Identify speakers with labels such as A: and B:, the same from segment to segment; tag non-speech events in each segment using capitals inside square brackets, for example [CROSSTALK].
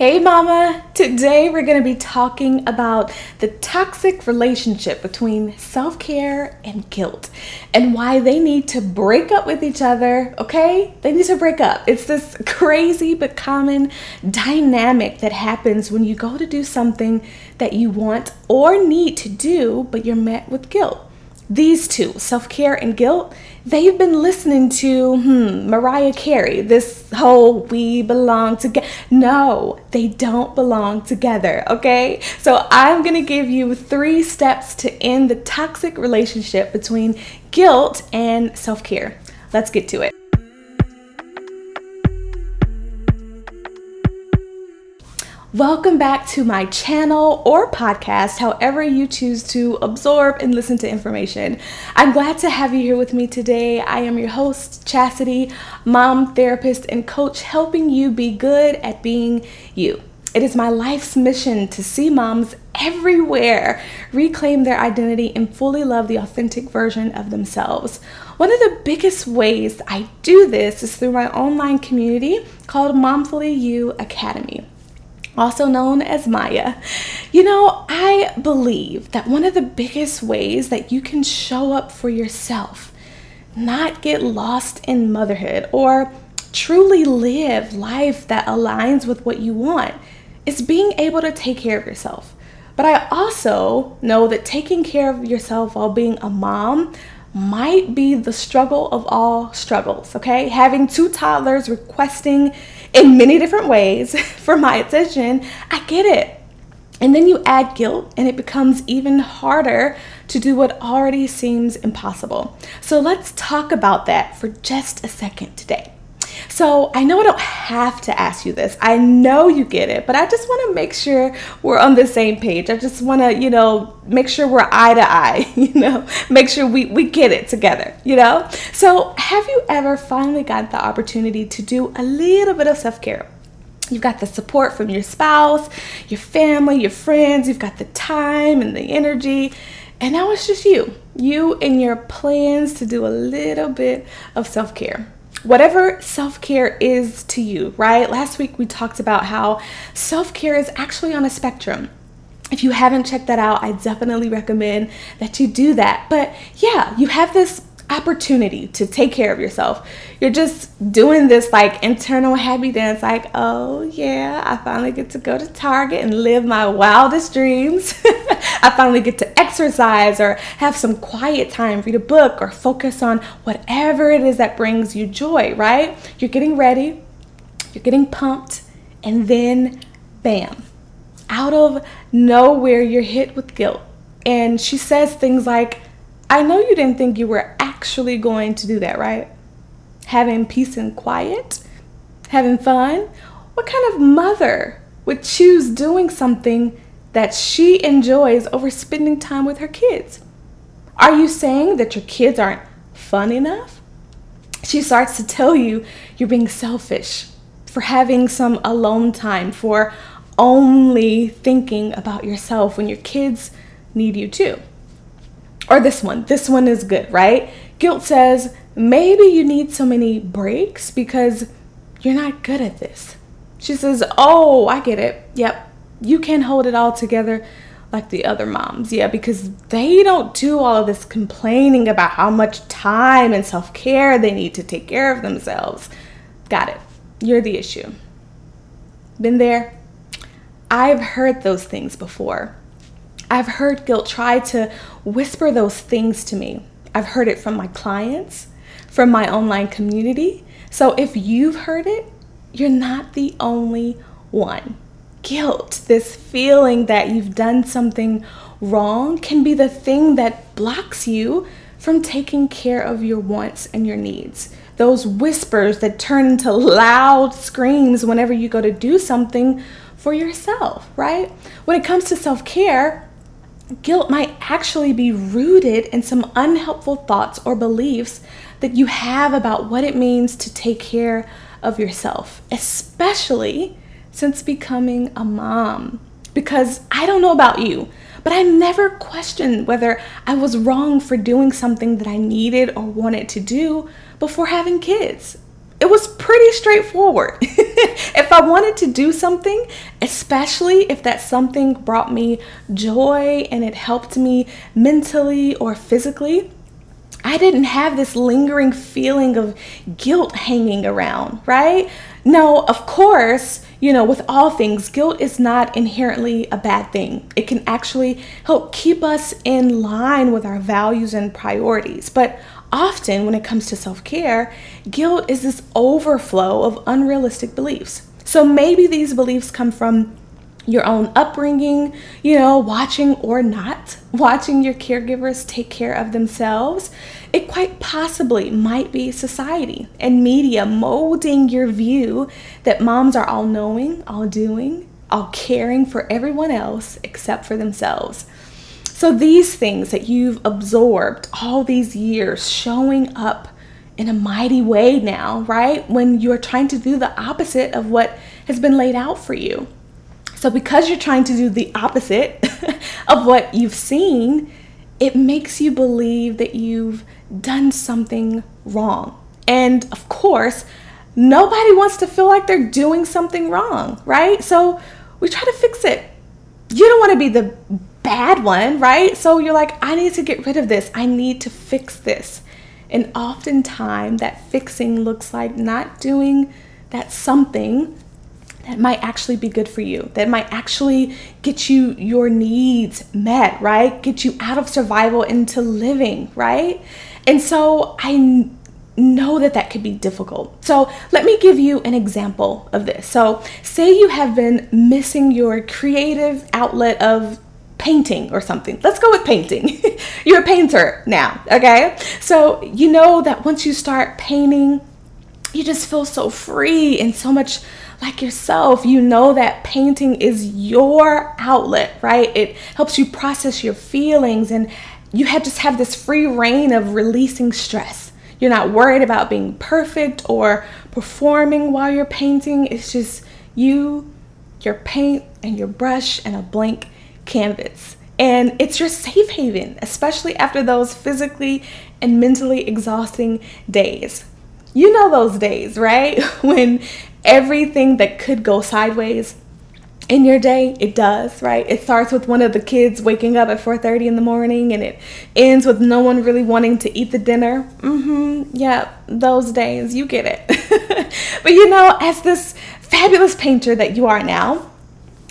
A: Hey, Mama! Today we're going to be talking about the toxic relationship between self care and guilt and why they need to break up with each other, okay? They need to break up. It's this crazy but common dynamic that happens when you go to do something that you want or need to do, but you're met with guilt these two, self care and guilt, they've been listening to hmm, Mariah Carey, this whole we belong together. No, they don't belong together, okay? So I'm gonna give you three steps to end the toxic relationship between guilt and self care. Let's get to it. Welcome back to my channel or podcast, however you choose to absorb and listen to information. I'm glad to have you here with me today. I am your host, Chastity, mom, therapist, and coach, helping you be good at being you. It is my life's mission to see moms everywhere reclaim their identity and fully love the authentic version of themselves. One of the biggest ways I do this is through my online community called Momfully You Academy also known as Maya. You know, I believe that one of the biggest ways that you can show up for yourself, not get lost in motherhood, or truly live life that aligns with what you want, is being able to take care of yourself. But I also know that taking care of yourself while being a mom might be the struggle of all struggles, okay? Having two toddlers requesting in many different ways [LAUGHS] for my attention, I get it. And then you add guilt, and it becomes even harder to do what already seems impossible. So let's talk about that for just a second today. So I know I don't have to ask you this. I know you get it, but I just want to make sure we're on the same page. I just want to, you know, make sure we're eye to eye, [LAUGHS] you know, make sure we, we get it together, you know? So have you ever finally got the opportunity to do a little bit of self care? You've got the support from your spouse, your family, your friends, you've got the time and the energy. And now it's just you, you and your plans to do a little bit of self care whatever self care is to you, right? Last week we talked about how self care is actually on a spectrum. If you haven't checked that out, I definitely recommend that you do that. But yeah, you have this opportunity to take care of yourself. You're just doing this like internal happy dance, like, oh yeah, I finally get to go to Target and live my wildest dreams. [LAUGHS] I finally get to exercise or have some quiet time, read a book, or focus on whatever it is that brings you joy, right? You're getting ready, you're getting pumped, and then bam, out of nowhere, you're hit with guilt. And she says things like, I know you didn't think you were actually going to do that, right? Having peace and quiet? Having fun? What kind of mother would choose doing something that she enjoys over spending time with her kids? Are you saying that your kids aren't fun enough? She starts to tell you you're being selfish for having some alone time, for only thinking about yourself when your kids need you too. Or this one, this one is good, right? Guilt says maybe you need so many breaks because you're not good at this. She says, Oh, I get it. Yep, you can't hold it all together like the other moms. Yeah, because they don't do all of this complaining about how much time and self care they need to take care of themselves. Got it. You're the issue. Been there? I've heard those things before. I've heard guilt try to whisper those things to me. I've heard it from my clients, from my online community. So if you've heard it, you're not the only one. Guilt, this feeling that you've done something wrong, can be the thing that blocks you from taking care of your wants and your needs. Those whispers that turn into loud screams whenever you go to do something for yourself, right? When it comes to self care, guilt might actually be rooted in some unhelpful thoughts or beliefs that you have about what it means to take care of yourself, especially since becoming a mom. Because I don't know about you, but I never questioned whether I was wrong for doing something that I needed or wanted to do before having kids. It was pretty straightforward. [LAUGHS] if I wanted to do something, especially if that something brought me joy and it helped me mentally or physically, I didn't have this lingering feeling of guilt hanging around, right? No, of course, you know, with all things, guilt is not inherently a bad thing. It can actually help keep us in line with our values and priorities. But often, when it comes to self care, guilt is this overflow of unrealistic beliefs. So maybe these beliefs come from your own upbringing, you know, watching or not [LAUGHS] watching your caregivers take care of themselves. It quite possibly might be society and media molding your view that moms are all knowing, all doing, all caring for everyone else except for themselves. So these things that you've absorbed all these years showing up in a mighty way now, right? When you're trying to do the opposite of what has been laid out for you. So, because you're trying to do the opposite [LAUGHS] of what you've seen, it makes you believe that you've done something wrong. And of course, nobody wants to feel like they're doing something wrong, right? So, we try to fix it. You don't want to be the bad one, right? So, you're like, I need to get rid of this, I need to fix this. And oftentimes, that fixing looks like not doing that something that might actually be good for you, that might actually get you your needs met, right? Get you out of survival into living, right? And so I know that that could be difficult. So let me give you an example of this. So, say you have been missing your creative outlet of painting or something. Let's go with painting. [LAUGHS] You're a painter now, okay? So, you know that once you start painting, you just feel so free and so much like yourself, you know that painting is your outlet, right? It helps you process your feelings and you have just have this free reign of releasing stress. You're not worried about being perfect or performing while you're painting. It's just you, your paint, and your brush, and a blank canvas. And it's your safe haven, especially after those physically and mentally exhausting days. You know those days, right? [LAUGHS] when everything that could go sideways in your day it does right it starts with one of the kids waking up at 4.30 in the morning and it ends with no one really wanting to eat the dinner mm-hmm yeah those days you get it [LAUGHS] but you know as this fabulous painter that you are now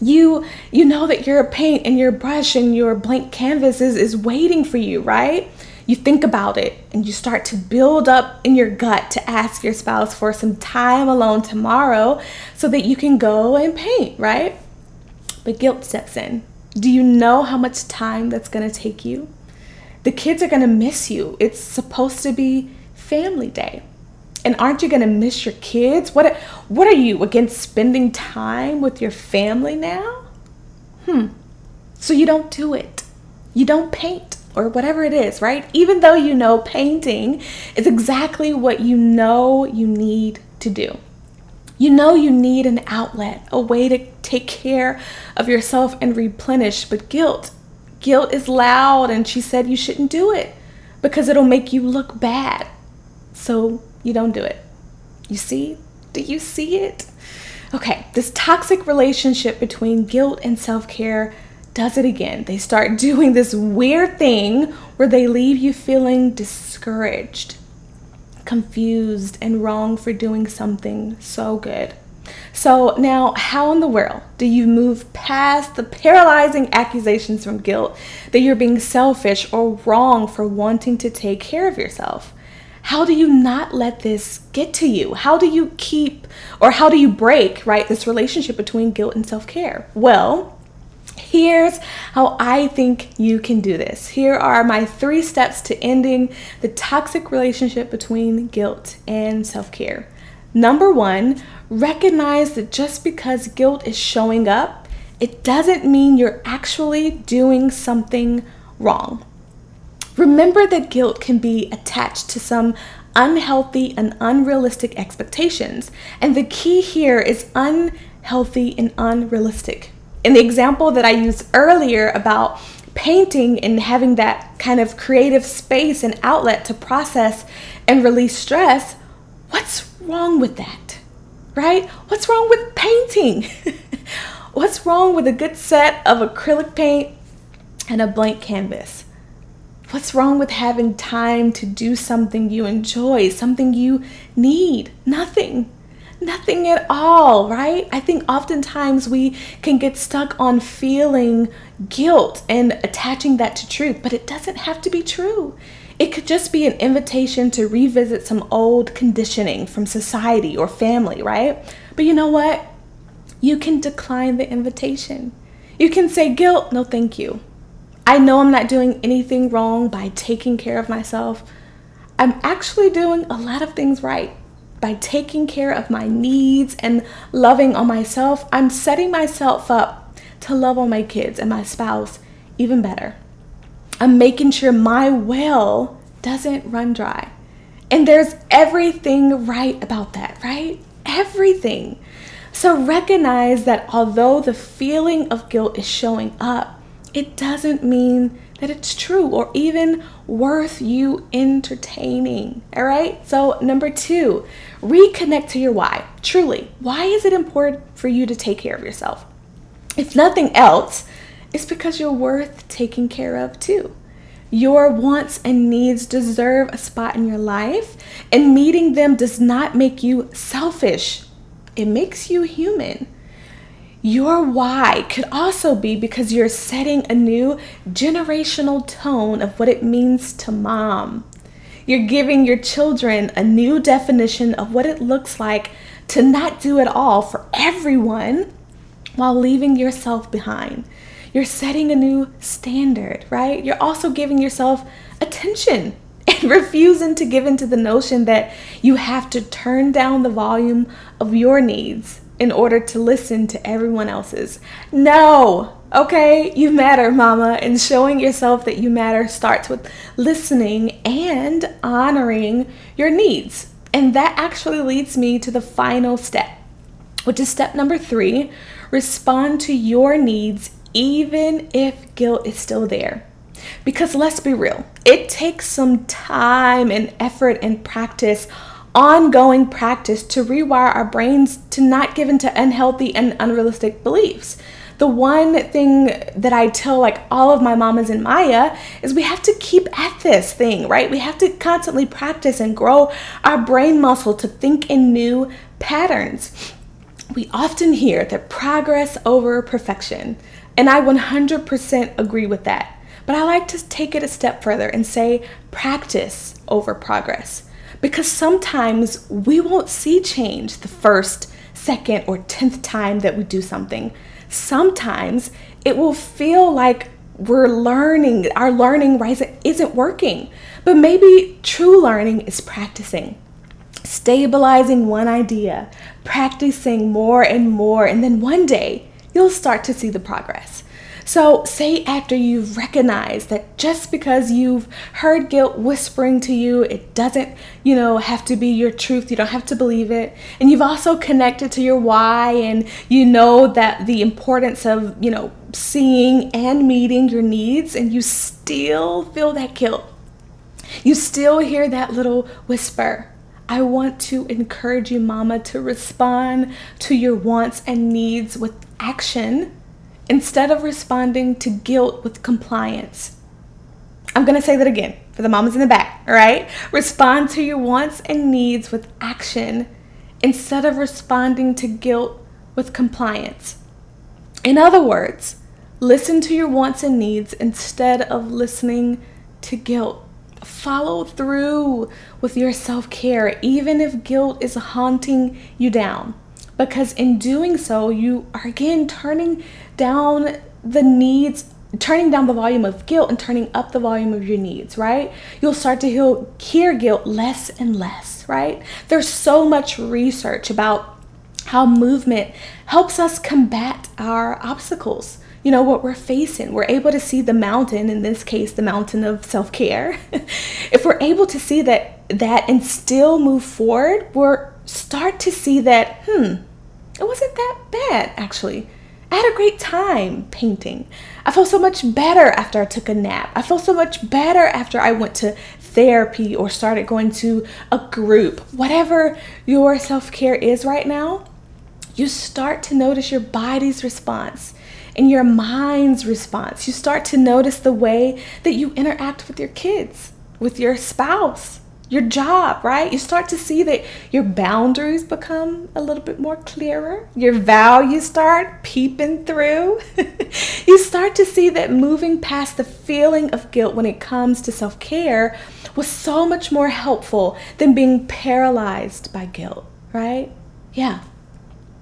A: you you know that your paint and your brush and your blank canvas is, is waiting for you right you think about it and you start to build up in your gut to ask your spouse for some time alone tomorrow so that you can go and paint, right? But guilt steps in. Do you know how much time that's going to take you? The kids are going to miss you. It's supposed to be family day. And aren't you going to miss your kids? What what are you against spending time with your family now? Hmm. So you don't do it. You don't paint or whatever it is, right? Even though you know painting is exactly what you know you need to do. You know you need an outlet, a way to take care of yourself and replenish, but guilt, guilt is loud and she said you shouldn't do it because it'll make you look bad. So you don't do it. You see? Do you see it? Okay, this toxic relationship between guilt and self care does it again. They start [LAUGHS] doing this weird thing where they leave you feeling discouraged, confused, and wrong for doing something so good. So, now how in the world do you move past the paralyzing accusations from guilt that you're being selfish or wrong for wanting to take care of yourself? How do you not let this get to you? How do you keep or how do you break, right, this relationship between guilt and self care? Well, Here's how I think you can do this. Here are my three steps to ending the toxic relationship between guilt and self care. Number one, recognize that just because guilt is showing up, it doesn't mean you're actually doing something wrong. Remember that guilt can be attached to some unhealthy and unrealistic expectations, and the key here is unhealthy and unrealistic in the example that I used earlier about painting and having that kind of creative space and outlet to process and release stress, what's wrong with that? Right? What's wrong with painting? [LAUGHS] What's wrong with a good set of acrylic paint and a blank canvas? What's wrong with having time to do something you enjoy, something you need? Nothing. Nothing at all, right? I think oftentimes we can get stuck on feeling guilt and attaching that to truth, but it doesn't have to be true. It could just be an invitation to revisit some old conditioning from society or family, right? But you know what? You can decline the invitation. You can say, guilt, no thank you. I know I'm not doing anything wrong by taking care of myself. I'm actually doing a lot of things right. By taking care of my needs and loving on myself, I'm setting myself up to love on my kids and my spouse even better. I'm making sure my well doesn't run dry. And there's everything right about that, right? Everything. So recognize that although the feeling of guilt is showing up, it doesn't mean that it's true or even worth you entertaining. All right. So, number two, reconnect to your why. Truly, why is it important for you to take care of yourself? If nothing else, it's because you're worth taking care of too. Your wants and needs deserve a spot in your life, and meeting them does not make you selfish, it makes you human. Your why could also be because you're setting a new generational tone of what it means to mom. You're giving your children a new definition of what it looks like to not do it all for everyone while leaving yourself behind. You're setting a new standard, right? You're also giving yourself attention [LAUGHS] and refusing to give in to the notion that you have to turn down the volume of your needs in order to listen to everyone else's. No, okay? You matter, mama. And showing yourself that you matter starts with listening and honoring your needs. And that actually leads me to the final step, which is step number three respond to your needs even if guilt is still there. Because let's be real, it takes some time and effort and practice ongoing practice to rewire our brains to not give into unhealthy and unrealistic beliefs. The one thing that I tell like all of my mamas in Maya is we have to keep at this thing, right? We have to constantly practice and grow our brain muscle to think in new patterns. We often hear that progress over perfection, and I 100% agree with that. But I like to take it a step further and say practice over progress. Because sometimes we won't see change the first, second, or tenth time that we do something. Sometimes it will feel like we're learning, our learning isn't working. But maybe true learning is practicing, stabilizing one idea, practicing more and more, and then one day you'll start to see the progress. So, say after you've recognized that just because you've heard guilt whispering to you, it doesn't, you know, have to be your truth. You don't have to believe it. And you've also connected to your why and you know that the importance of, you know, seeing and meeting your needs and you still feel that guilt. You still hear that little whisper. I want to encourage you, mama, to respond to your wants and needs with action instead of responding to guilt with compliance. I'm going to say that again for the mamas in the back, all right? Respond to your wants and needs with action instead of responding to guilt with compliance. In other words, listen to your wants and needs instead of listening to guilt. Follow through with your self care, even if guilt is haunting you down because in doing so, you are again turning down the needs turning down the volume of guilt and turning up the volume of your needs, right? You'll start to heal, hear guilt less and less, right? There's so much research about how movement helps us combat our obstacles. You know, what we're facing. We're able to see the mountain, in this case, the mountain of self care. [LAUGHS] if we're able to see that, that and still move forward, we're start to see that, hmm, it wasn't that bad actually. I had a great time painting. I felt so much better after I took a nap. I felt so much better after I went to therapy or started going to a group, whatever your self care is right now, you start to notice your body's response and your mind's response. You start to notice the way that you interact with your kids, with your spouse, your job, right? You start to see that your boundaries become a little bit more clearer. Your values start peeping through. [LAUGHS] you start to see that moving past the feeling of guilt when it comes to self care was so much more helpful than being paralyzed by guilt, right? Yeah,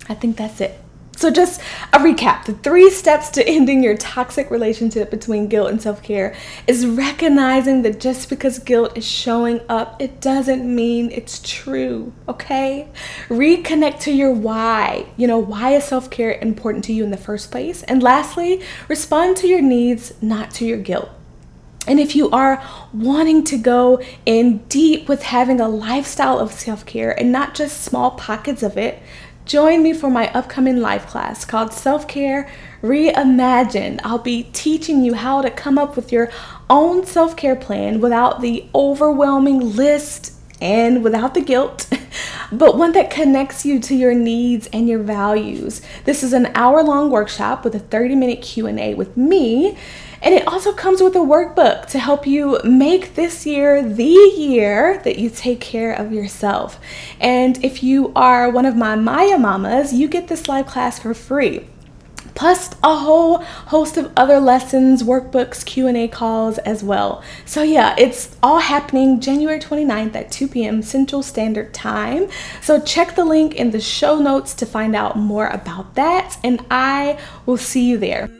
A: I think that's it. So, just a recap the three steps to ending your toxic relationship between guilt and self care is recognizing that just because guilt is showing up, it doesn't mean it's true, okay? Reconnect to your why. You know, why is self care important to you in the first place? And lastly, respond to your needs, not to your guilt. And if you are wanting to go in deep with having a lifestyle of self care and not just small pockets of it, Join me for my upcoming life class called Self Care Reimagined. I'll be teaching you how to come up with your own self care plan without the overwhelming list and without the guilt, [LAUGHS] but one that connects you to your needs and your values. This is an hour-long workshop with a 30-minute Q&A with me and it also comes with a workbook to help you make this year the year that you take care of yourself. And if you are one of my Maya Mamas, you get this live class for free plus a whole host of other lessons, workbooks, Q&A calls as well. So yeah, it's all happening January 29th at 2 p.m. Central Standard Time. So check the link in the show notes to find out more about that and I will see you there.